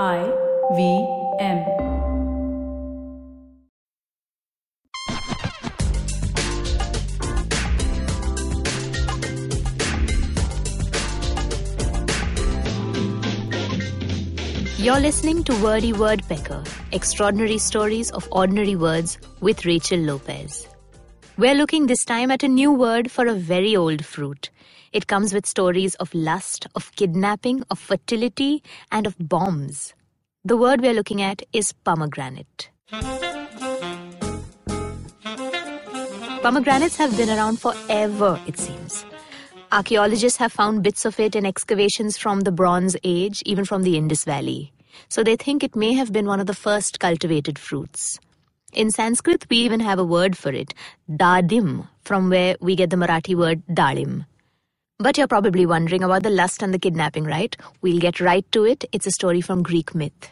I V M. You're listening to Wordy Wordpecker Extraordinary Stories of Ordinary Words with Rachel Lopez. We're looking this time at a new word for a very old fruit. It comes with stories of lust, of kidnapping, of fertility, and of bombs. The word we're looking at is pomegranate. Pomegranates have been around forever, it seems. Archaeologists have found bits of it in excavations from the Bronze Age, even from the Indus Valley. So they think it may have been one of the first cultivated fruits. In Sanskrit, we even have a word for it, dadim, from where we get the Marathi word dalim. But you're probably wondering about the lust and the kidnapping, right? We'll get right to it. It's a story from Greek myth.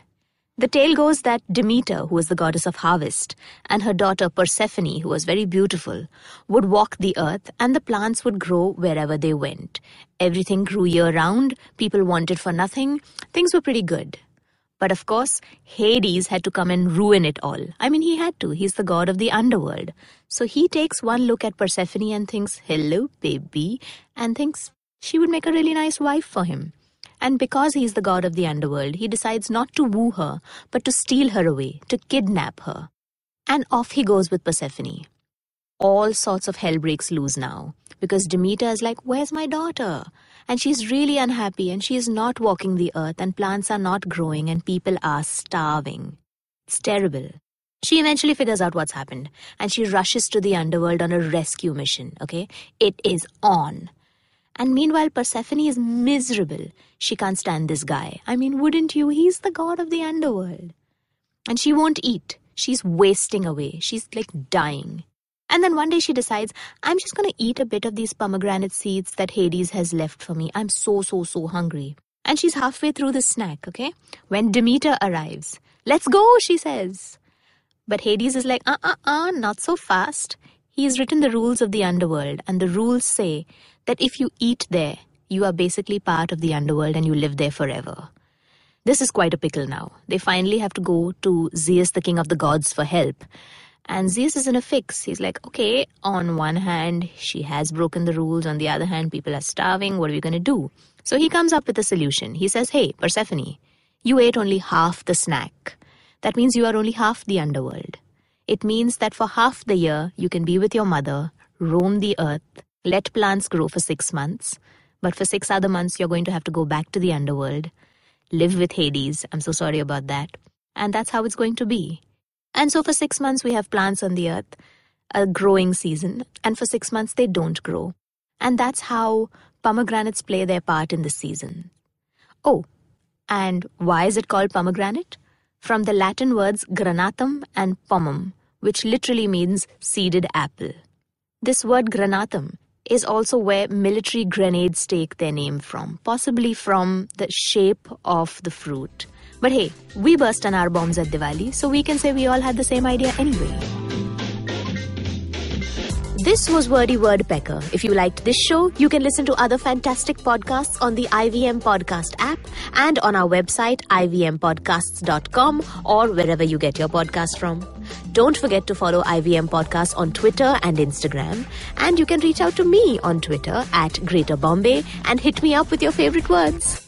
The tale goes that Demeter, who was the goddess of harvest, and her daughter Persephone, who was very beautiful, would walk the earth and the plants would grow wherever they went. Everything grew year round, people wanted for nothing, things were pretty good. But of course, Hades had to come and ruin it all. I mean, he had to. He's the god of the underworld. So he takes one look at Persephone and thinks, hello, baby, and thinks she would make a really nice wife for him. And because he's the god of the underworld, he decides not to woo her, but to steal her away, to kidnap her. And off he goes with Persephone. All sorts of hell breaks loose now, because Demeter is like, Where's my daughter? And she's really unhappy, and she is not walking the earth, and plants are not growing, and people are starving. It's terrible. She eventually figures out what's happened, and she rushes to the underworld on a rescue mission, okay? It is on. And meanwhile, Persephone is miserable. She can't stand this guy. I mean, wouldn't you? He's the god of the underworld. And she won't eat. She's wasting away. She's like dying. And then one day she decides, I'm just going to eat a bit of these pomegranate seeds that Hades has left for me. I'm so, so, so hungry. And she's halfway through the snack, okay? When Demeter arrives. Let's go, she says. But Hades is like, uh uh uh, not so fast. He's written the rules of the underworld, and the rules say that if you eat there, you are basically part of the underworld and you live there forever. This is quite a pickle now. They finally have to go to Zeus, the king of the gods, for help. And Zeus is in a fix. He's like, okay, on one hand, she has broken the rules. On the other hand, people are starving. What are we going to do? So he comes up with a solution. He says, hey, Persephone, you ate only half the snack. That means you are only half the underworld. It means that for half the year, you can be with your mother, roam the earth, let plants grow for six months, but for six other months, you're going to have to go back to the underworld, live with Hades. I'm so sorry about that. And that's how it's going to be. And so for six months, we have plants on the earth, a growing season, and for six months, they don't grow. And that's how pomegranates play their part in the season. Oh, and why is it called pomegranate? From the Latin words granatum and pomum, which literally means seeded apple. This word granatum is also where military grenades take their name from, possibly from the shape of the fruit. But hey, we burst on our bombs at Diwali, so we can say we all had the same idea anyway. This was Wordy Wordpecker. If you liked this show, you can listen to other fantastic podcasts on the IVM Podcast app and on our website, ivmpodcasts.com or wherever you get your podcast from. Don't forget to follow IVM Podcasts on Twitter and Instagram. And you can reach out to me on Twitter at Greater Bombay and hit me up with your favorite words.